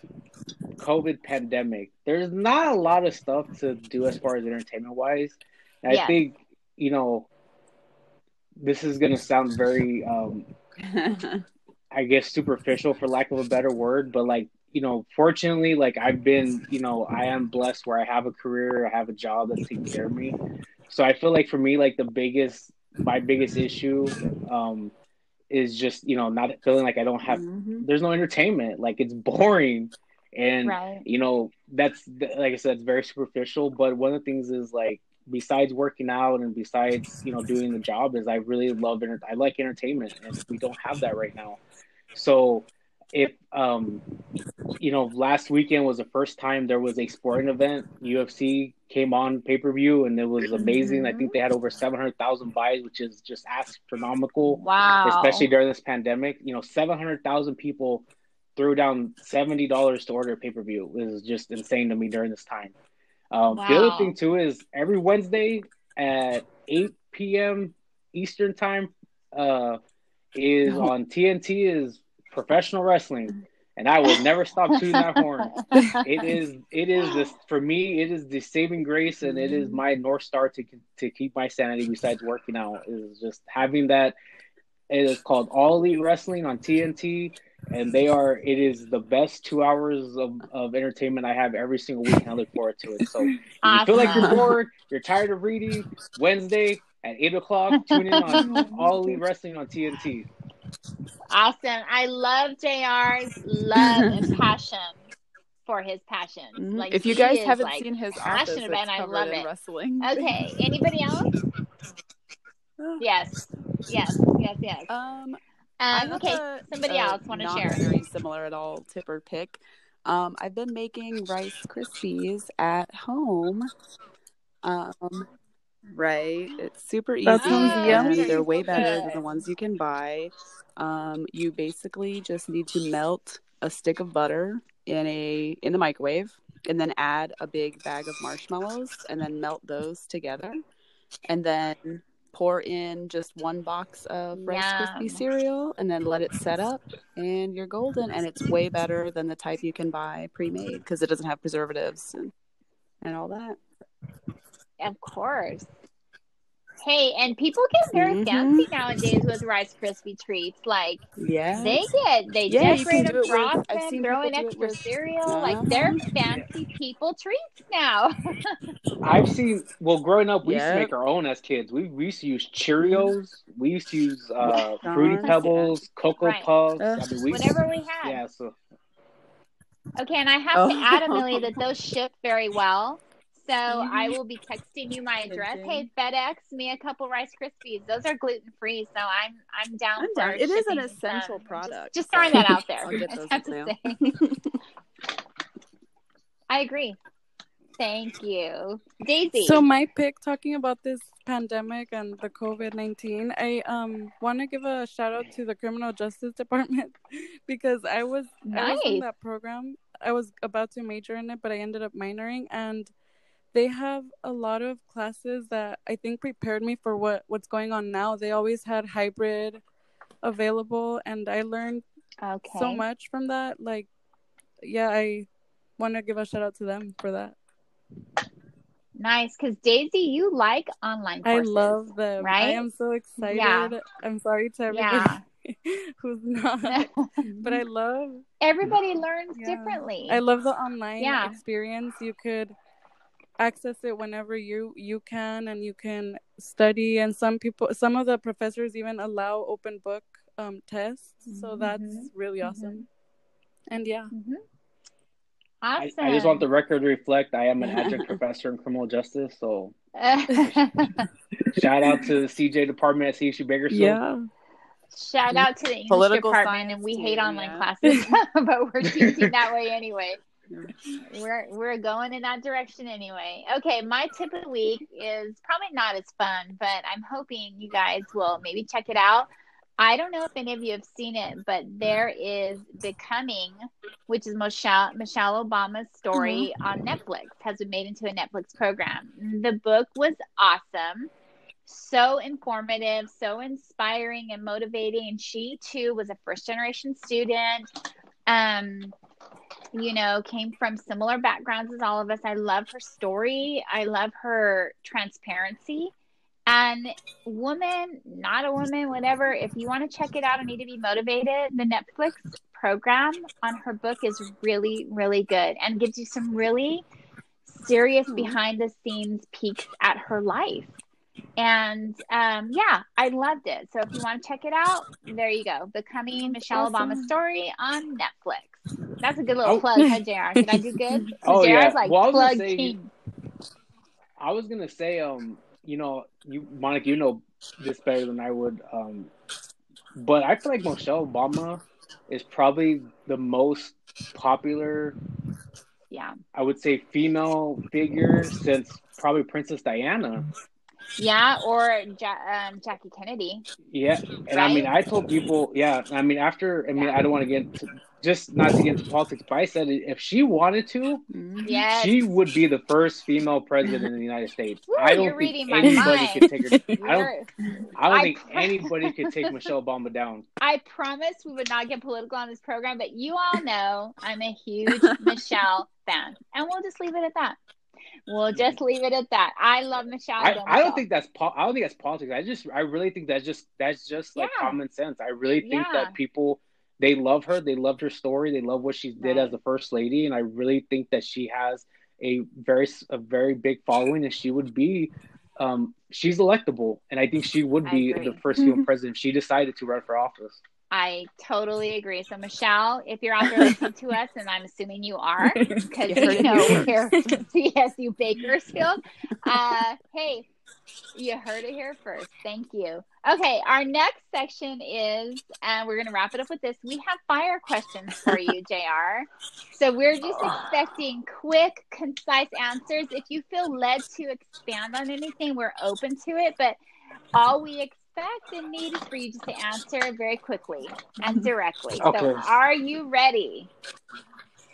[SPEAKER 2] COVID pandemic, there's not a lot of stuff to do as far as entertainment wise. And
[SPEAKER 1] Yes.
[SPEAKER 2] I think, you know, this is going to sound very, um, I guess, superficial for lack of a better word, but like, you know, fortunately, like I've been, you know, I am blessed where I have a career, I have a job that's taking care of me. So I feel like for me, like the biggest, my biggest issue, um, is just, you know, not feeling like I don't have
[SPEAKER 3] Mhm.
[SPEAKER 2] there's no entertainment. Like it's boring, and
[SPEAKER 1] Right.
[SPEAKER 2] you know that's like I said, it's very superficial. But one of the things is like besides working out and besides you know doing the job is I really love I like entertainment, and we don't have that right now. So if um you know last weekend was the first time there was a sporting event UFC came on pay per view and it was amazing. I think they had over seven hundred thousand buys, which is just astronomical
[SPEAKER 1] Wow.
[SPEAKER 2] especially during this pandemic. You know, seven hundred thousand people threw down seventy dollars to order a pay per view. It was just insane to me during this time. Um, The other thing too is every Wednesday at eight p.m. Eastern time uh, is on TNT is professional wrestling, and I will never stop tooting that horn. It is it is this for me. It is the saving grace, and it is my north star to to keep my sanity. Besides working out, is just having that. It is called All Elite Wrestling on TNT. and they are. It is the best two hours of, of entertainment I have every single week, and I look forward to it. So if you feel like you're bored, you're tired of reading. Wednesday at eight o'clock, tune in on All Elite Wrestling on TNT.
[SPEAKER 1] Awesome. I love JR's love and passion for his passion.
[SPEAKER 3] Mhm.
[SPEAKER 1] Like
[SPEAKER 3] if you guys haven't
[SPEAKER 1] like,
[SPEAKER 3] seen his office, it's
[SPEAKER 1] about I love
[SPEAKER 3] in
[SPEAKER 1] it.
[SPEAKER 3] wrestling.
[SPEAKER 1] Okay. Anybody else? Yes. Yes. Yes. Yes.
[SPEAKER 3] Um,
[SPEAKER 1] Um, okay.
[SPEAKER 3] a-
[SPEAKER 1] Somebody
[SPEAKER 3] a
[SPEAKER 1] else want to share?
[SPEAKER 3] Very similar at all tip or pick. Um, I've been making Rice Krispies at home. Um, right, it's super easy
[SPEAKER 4] That sounds
[SPEAKER 3] and
[SPEAKER 4] yummy.
[SPEAKER 3] they're way better than the ones you can buy. Um, you basically just need to melt a stick of butter in a in the microwave, and then add a big bag of marshmallows, and then melt those together, and then pour in just one box of Rice. Krispie cereal, and then let it set up, and you're golden. And it's way better than the type you can buy pre-made because it doesn't have preservatives and and all that.
[SPEAKER 1] Of course. Hey, and people get very
[SPEAKER 3] Mhm.
[SPEAKER 1] fancy nowadays with Rice Krispie treats. Like
[SPEAKER 3] Yeah,
[SPEAKER 1] they get, they
[SPEAKER 3] Yeah, you
[SPEAKER 1] decorate
[SPEAKER 3] can do
[SPEAKER 1] them,
[SPEAKER 3] it
[SPEAKER 1] frost them, throw
[SPEAKER 3] people
[SPEAKER 1] in extra
[SPEAKER 3] with-
[SPEAKER 1] cereal. Like
[SPEAKER 3] Uh-huh.
[SPEAKER 1] they're fancy people treats now.
[SPEAKER 2] I've seen. Well, growing up, we used to make our own as kids. We, we used to use Cheerios. We used to use uh, Fruity
[SPEAKER 3] Johns,
[SPEAKER 2] Pebbles, Cocoa
[SPEAKER 1] Right.
[SPEAKER 2] Puffs.
[SPEAKER 3] Ugh.
[SPEAKER 2] I mean, we,
[SPEAKER 1] Whatever we had.
[SPEAKER 2] Yeah, so
[SPEAKER 1] Okay, and I have to
[SPEAKER 3] Oh.
[SPEAKER 1] add, Amelia, that those ship very well. So I will be texting you my address. Hey, FedEx me a couple Rice Krispies. Those are gluten free, so I'm I'm down.
[SPEAKER 3] I'm
[SPEAKER 1] for
[SPEAKER 3] down. It is an essential
[SPEAKER 1] some.
[SPEAKER 3] product.
[SPEAKER 1] Just, just throwing that out there.
[SPEAKER 3] I'll get
[SPEAKER 1] I have to say. I agree. Thank you, Daisy.
[SPEAKER 4] So my pick talking about this pandemic and the COVID nineteen, I um want to give a shout out to the criminal justice department because I was I was in that program. I was about to major in it, but I ended up minoring, and they have a lot of classes that I think prepared me for what what's going on now. They always had hybrid available, and I learned
[SPEAKER 1] okay.
[SPEAKER 4] so much from that. Like, yeah, I want to give a shout out to them for that.
[SPEAKER 1] Nice, because Daisy, you like online courses.
[SPEAKER 4] I love them.
[SPEAKER 1] Right?
[SPEAKER 4] I am so excited.
[SPEAKER 1] Yeah.
[SPEAKER 4] I'm sorry to
[SPEAKER 1] Yeah.
[SPEAKER 4] everybody who's not, but I love
[SPEAKER 1] Everybody learns
[SPEAKER 4] Yeah.
[SPEAKER 1] differently.
[SPEAKER 4] I love the online
[SPEAKER 1] Yeah.
[SPEAKER 4] experience. You could access it whenever you you can and you can study and some people some of the professors even allow open book um tests. So that's
[SPEAKER 1] Mhm.
[SPEAKER 4] really awesome. And yeah.
[SPEAKER 1] Mhm.
[SPEAKER 2] I,
[SPEAKER 1] Awesome.
[SPEAKER 2] I just want the record to reflect I am an adjunct professor in criminal justice. So shout out to the CJ department at CSU Bakersfield.
[SPEAKER 4] Yeah.
[SPEAKER 1] Shout out to the English
[SPEAKER 3] Political
[SPEAKER 1] department,
[SPEAKER 3] science
[SPEAKER 1] and we
[SPEAKER 3] too,
[SPEAKER 1] hate online
[SPEAKER 3] yeah.
[SPEAKER 1] classes, but we're teaching that way anyway. We're we're going in that direction anyway. Okay, my tip of the week is probably not as fun, but I'm hoping you guys will maybe check it out. I don't know if any of you have seen it, but there is Becoming, which is Michelle Michelle Obama's story on Netflix, has been made into a Netflix program. The book was awesome so informative, so inspiring and motivating. She too was a first generation student. Um, you know, came from similar backgrounds as all of us. I love her story. I love her transparency. And woman, not a woman, whatever. If you want to check it out and need to be motivated, the Netflix program on her book is really, really good and gives you some really serious behind the scenes peeks at her life. And um, yeah, I loved it. So if you want to check it out, there you go. Becoming Michelle
[SPEAKER 4] Awesome.
[SPEAKER 1] Obama's story on Netflix. That's a good little
[SPEAKER 2] Oh.
[SPEAKER 1] plug, huh, JR? Did I do good?
[SPEAKER 2] Oh,
[SPEAKER 1] JR's
[SPEAKER 2] yeah.
[SPEAKER 1] like
[SPEAKER 2] Well, I was gonna
[SPEAKER 1] plug
[SPEAKER 2] say-
[SPEAKER 1] king.
[SPEAKER 2] I was gonna say, um, you know, you Monica, you know this better than I would. Um, but I feel like Michelle Obama is probably the most popular,
[SPEAKER 1] Yeah.
[SPEAKER 2] I would say, female figure since probably Princess Diana.
[SPEAKER 1] Yeah, or ja- um, Jackie Kennedy.
[SPEAKER 2] Yeah, and I mean, I told people, yeah, I mean, after, I mean, I don't want to get just not to get into politics, but I said if she wanted to,
[SPEAKER 3] Mhm.
[SPEAKER 1] Yes.
[SPEAKER 2] she would be the first female president in the United States.
[SPEAKER 1] Woo,
[SPEAKER 2] I don't
[SPEAKER 1] you're
[SPEAKER 2] think
[SPEAKER 1] reading my
[SPEAKER 2] anybody
[SPEAKER 1] mind.
[SPEAKER 2] could take her. I don't. I don't
[SPEAKER 1] I
[SPEAKER 2] think
[SPEAKER 1] pro-
[SPEAKER 2] anybody could take Michelle Obama down.
[SPEAKER 1] I promise we would not get political on this program, but you all know I'm a huge Michelle fan. And we'll just leave it at that. We'll just leave it at that. I love Michelle.
[SPEAKER 2] I, I don't think that's po- I don't think that's politics. I just I really think that's just that's just like
[SPEAKER 1] Yeah.
[SPEAKER 2] common sense. I really think
[SPEAKER 1] Yeah.
[SPEAKER 2] that people they love her. They loved her story. They love what she did as the first lady, and I really think that she has a very a very big following, and she would be. Um, she's electable, and I think she would be the first female president if she decided to run for office.
[SPEAKER 1] I totally agree. So, Michelle, if you're out there listening to us, and I'm assuming you are, because
[SPEAKER 3] You
[SPEAKER 1] know
[SPEAKER 3] here
[SPEAKER 1] we're CSU Bakersfield. Uh, hey, you heard it here first. Thank you. Okay, our next section is, and we're going to wrap it up with this. We have fire questions for you, JR. So we're just expecting quick, concise answers. If you feel led to expand on anything, we're open to it. But all we expect and need is for you just to answer very quickly and mm-hmm. directly. So, are you ready?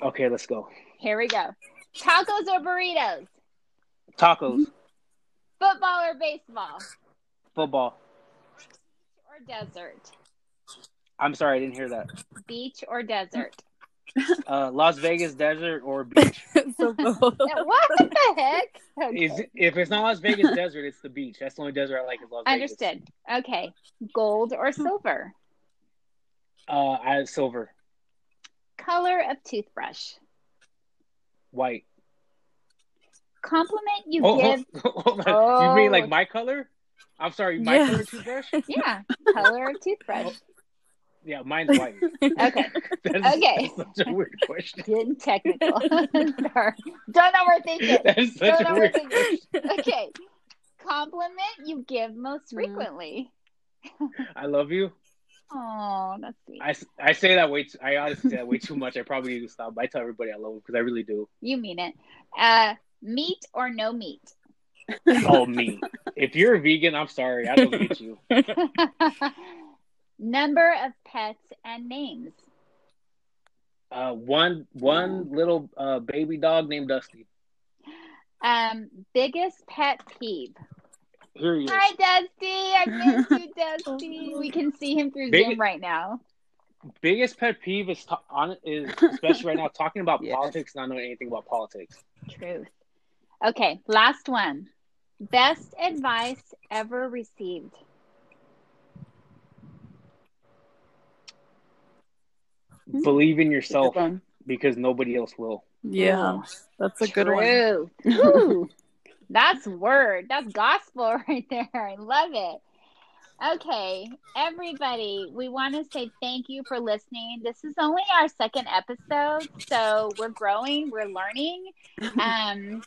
[SPEAKER 2] Okay, let's go.
[SPEAKER 1] Here we go. Tacos or burritos?
[SPEAKER 2] Tacos,
[SPEAKER 1] Football or baseball?
[SPEAKER 2] football.
[SPEAKER 1] Beach or desert?
[SPEAKER 2] I'm sorry, I didn't hear that.
[SPEAKER 1] Beach or desert?
[SPEAKER 2] Uh, Las Vegas desert or beach?
[SPEAKER 4] so
[SPEAKER 1] what the heck? Okay.
[SPEAKER 2] Is if it's not Las Vegas desert, it's the beach. That's the only desert I like is Las Vegas.
[SPEAKER 1] Understood. Okay. Gold or silver?
[SPEAKER 2] Uh, I silver,
[SPEAKER 1] Color of toothbrush?
[SPEAKER 2] white.
[SPEAKER 1] Compliment you
[SPEAKER 2] Oh,
[SPEAKER 1] give.
[SPEAKER 2] oh, hold on.
[SPEAKER 1] Oh.
[SPEAKER 2] You mean like my color? I'm sorry, my
[SPEAKER 4] Yes.
[SPEAKER 2] color toothbrush?
[SPEAKER 1] Yeah. Color of toothbrush.
[SPEAKER 2] Yeah, mine's white.
[SPEAKER 1] Okay.
[SPEAKER 2] That's,
[SPEAKER 1] Okay.
[SPEAKER 2] that's such a weird question.
[SPEAKER 1] Getting technical. Don't overthink it.
[SPEAKER 2] That is such
[SPEAKER 1] Don't
[SPEAKER 2] a weird
[SPEAKER 1] overthink
[SPEAKER 2] question.
[SPEAKER 1] it. Okay. Compliment you give most
[SPEAKER 3] Mm.
[SPEAKER 1] frequently.
[SPEAKER 2] I love you.
[SPEAKER 1] Oh, that's sweet.
[SPEAKER 2] I, I say that way. Too, I honestly say that way too much. I probably need to stop. But I tell everybody I love them because I really do.
[SPEAKER 1] You mean it. Uh, meat or no meat?
[SPEAKER 2] Oh meat. If you're a vegan, I'm sorry. I don't get you.
[SPEAKER 1] Number of pets and names.
[SPEAKER 2] Uh, one one little uh, baby dog named Dusty.
[SPEAKER 1] Um, biggest pet peeve.
[SPEAKER 2] Here he is.
[SPEAKER 1] Hi, Dusty. I miss you, Dusty. We can see him through
[SPEAKER 2] Big-
[SPEAKER 1] Zoom right now.
[SPEAKER 2] Biggest pet peeve is ta- on is especially right now talking about
[SPEAKER 3] Yes.
[SPEAKER 2] politics, not knowing anything about politics.
[SPEAKER 1] Truth. Okay, last one. Best advice ever received.
[SPEAKER 3] Hmm.
[SPEAKER 2] Believe in yourself because nobody else will.
[SPEAKER 4] Yeah, that's a good one.
[SPEAKER 1] Truth. Whew. That's word. That's gospel right there. I love it. Okay, everybody, we want to say thank you for listening. This is only our second episode, so we're growing, we're learning, um,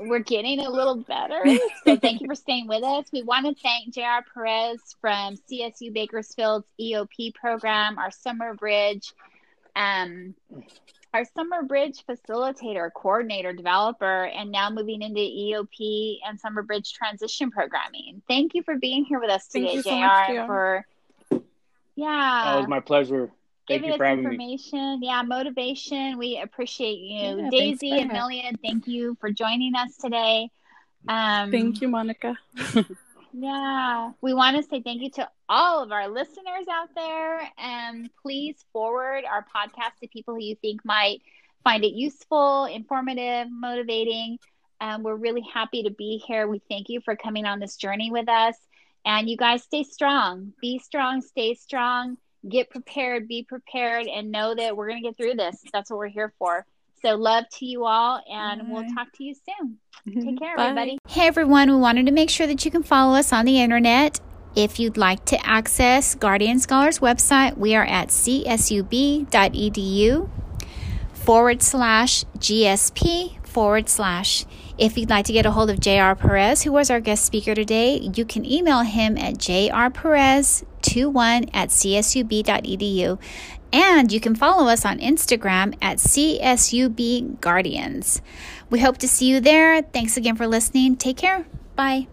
[SPEAKER 1] we're getting a little better. So thank you for staying with us. We want to thank JR Perez from CSU Bakersfield's EOP program, our summer bridge, um, our summer bridge facilitator, coordinator, developer, and now moving into EOP and summer bridge transition programming. Thank you for being here with us
[SPEAKER 4] Thank
[SPEAKER 1] today,
[SPEAKER 4] you
[SPEAKER 1] JR,
[SPEAKER 4] so much, JR.
[SPEAKER 1] for yeah.
[SPEAKER 2] Oh, it was my pleasure. Thank
[SPEAKER 1] giving
[SPEAKER 2] you
[SPEAKER 1] us
[SPEAKER 2] for having me.
[SPEAKER 1] information, yeah, motivation. We appreciate you,
[SPEAKER 3] Yeah,
[SPEAKER 1] Daisy
[SPEAKER 3] for
[SPEAKER 1] and
[SPEAKER 3] having-
[SPEAKER 1] Million. Thank you for joining us today. Um,
[SPEAKER 4] Thank you, Monica.
[SPEAKER 1] yeah, we want to say thank you to all of our listeners out there, and please forward our podcast to people who you think might find it useful, informative, motivating. Um, we're really happy to be here. We thank you for coming on this journey with us, and you guys stay strong. Be strong. Stay strong. Get prepared. Be prepared, and know that we're going to get through this. That's what we're here for. So, love to you all, and we'll talk to you soon. Mm-hmm. Take care,
[SPEAKER 4] Bye.
[SPEAKER 1] everybody. Hey, everyone. We wanted to make sure that you can follow us on the internet. If you'd like to access Guardian Scholars website, we are at csub.edu forward slash GSP forward slash. If you'd like to get a hold of JR Perez, who was our guest speaker today, you can email him at jrperez21 at csub.edu. And you can follow us on Instagram at CSUB Guardians. We hope to see you there. Thanks again for listening. Take care. Bye.